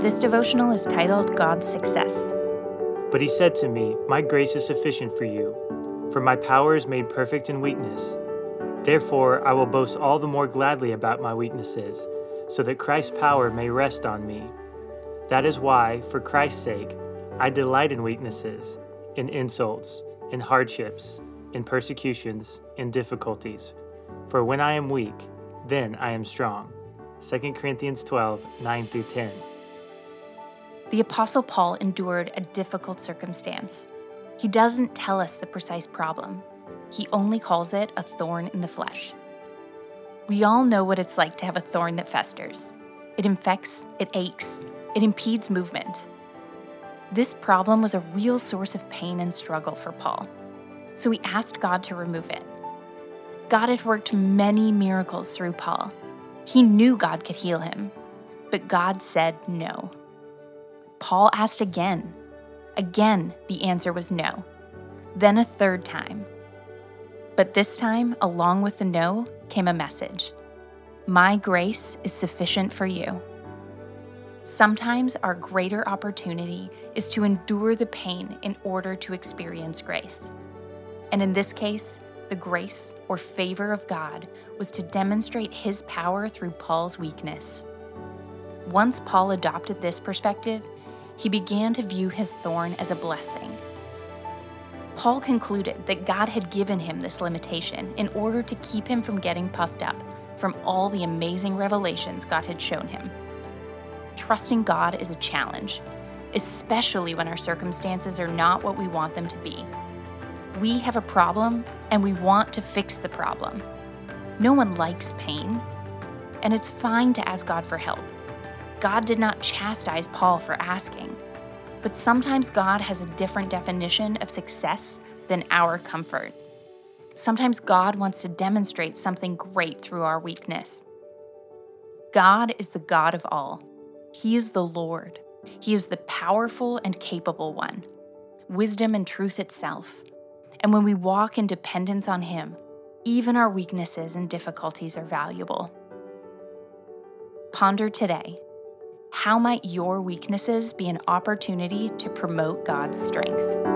This devotional is titled God's Success. But he said to me, My grace is sufficient for you, for my power is made perfect in weakness. Therefore, I will boast all the more gladly about my weaknesses, so that Christ's power may rest on me. That is why, for Christ's sake, I delight in weaknesses, in insults, in hardships, in persecutions, in difficulties. For when I am weak, then I am strong. 2 Corinthians 12 9 through 10. The Apostle Paul endured a difficult circumstance. He doesn't tell us the precise problem, he only calls it a thorn in the flesh. We all know what it's like to have a thorn that festers. It infects, it aches, it impedes movement. This problem was a real source of pain and struggle for Paul, so he asked God to remove it. God had worked many miracles through Paul. He knew God could heal him, but God said no. Paul asked again. Again, the answer was no. Then a third time. But this time, along with the no, came a message My grace is sufficient for you. Sometimes our greater opportunity is to endure the pain in order to experience grace. And in this case, the grace or favor of God was to demonstrate his power through Paul's weakness. Once Paul adopted this perspective, he began to view his thorn as a blessing. Paul concluded that God had given him this limitation in order to keep him from getting puffed up from all the amazing revelations God had shown him. Trusting God is a challenge, especially when our circumstances are not what we want them to be. We have a problem and we want to fix the problem. No one likes pain, and it's fine to ask God for help. God did not chastise Paul for asking, but sometimes God has a different definition of success than our comfort. Sometimes God wants to demonstrate something great through our weakness. God is the God of all. He is the Lord. He is the powerful and capable one, wisdom and truth itself. And when we walk in dependence on Him, even our weaknesses and difficulties are valuable. Ponder today how might your weaknesses be an opportunity to promote God's strength?